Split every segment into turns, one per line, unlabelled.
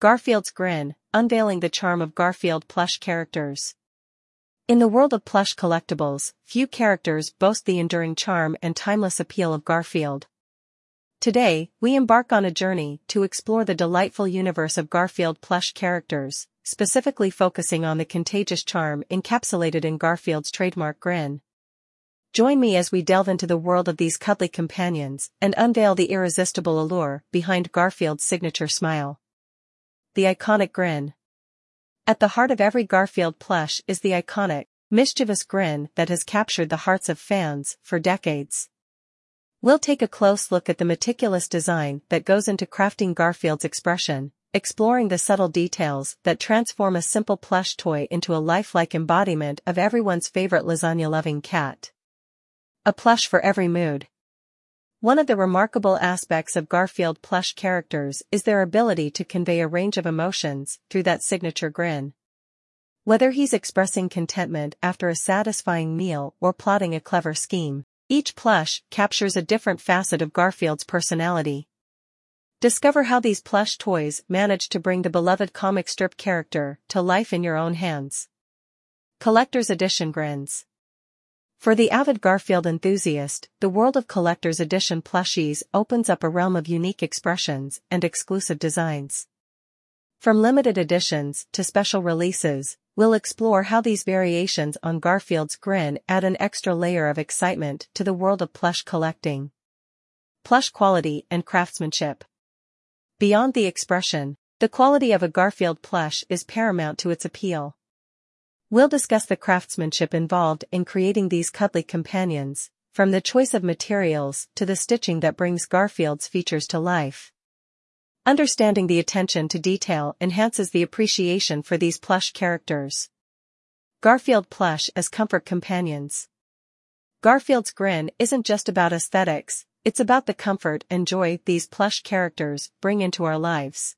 Garfield's Grin, unveiling the charm of Garfield plush characters. In the world of plush collectibles, few characters boast the enduring charm and timeless appeal of Garfield. Today, we embark on a journey to explore the delightful universe of Garfield plush characters, specifically focusing on the contagious charm encapsulated in Garfield's trademark grin. Join me as we delve into the world of these cuddly companions and unveil the irresistible allure behind Garfield's signature smile. The iconic grin. At the heart of every Garfield plush is the iconic, mischievous grin that has captured the hearts of fans for decades. We'll take a close look at the meticulous design that goes into crafting Garfield's expression, exploring the subtle details that transform a simple plush toy into a lifelike embodiment of everyone's favorite lasagna-loving cat. A plush for every mood. One of the remarkable aspects of Garfield plush characters is their ability to convey a range of emotions through that signature grin. Whether he's expressing contentment after a satisfying meal or plotting a clever scheme, each plush captures a different facet of Garfield's personality. Discover how these plush toys manage to bring the beloved comic strip character to life in your own hands. Collector's Edition Grins for the avid Garfield enthusiast, the world of collector's edition plushies opens up a realm of unique expressions and exclusive designs. From limited editions to special releases, we'll explore how these variations on Garfield's grin add an extra layer of excitement to the world of plush collecting. Plush quality and craftsmanship. Beyond the expression, the quality of a Garfield plush is paramount to its appeal. We'll discuss the craftsmanship involved in creating these cuddly companions, from the choice of materials to the stitching that brings Garfield's features to life. Understanding the attention to detail enhances the appreciation for these plush characters. Garfield plush as comfort companions. Garfield's grin isn't just about aesthetics, it's about the comfort and joy these plush characters bring into our lives.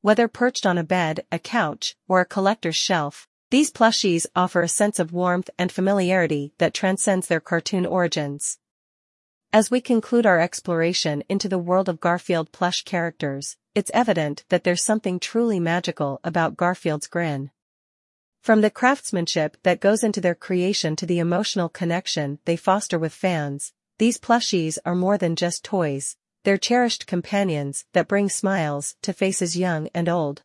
Whether perched on a bed, a couch, or a collector's shelf, these plushies offer a sense of warmth and familiarity that transcends their cartoon origins. As we conclude our exploration into the world of Garfield plush characters, it's evident that there's something truly magical about Garfield's grin. From the craftsmanship that goes into their creation to the emotional connection they foster with fans, these plushies are more than just toys, they're cherished companions that bring smiles to faces young and old.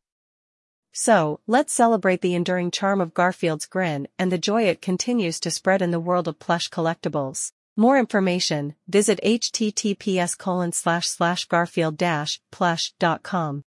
So, let's celebrate the enduring charm of Garfield's grin and the joy it continues to spread in the world of plush collectibles. More information, visit https slash garfield-plush.com.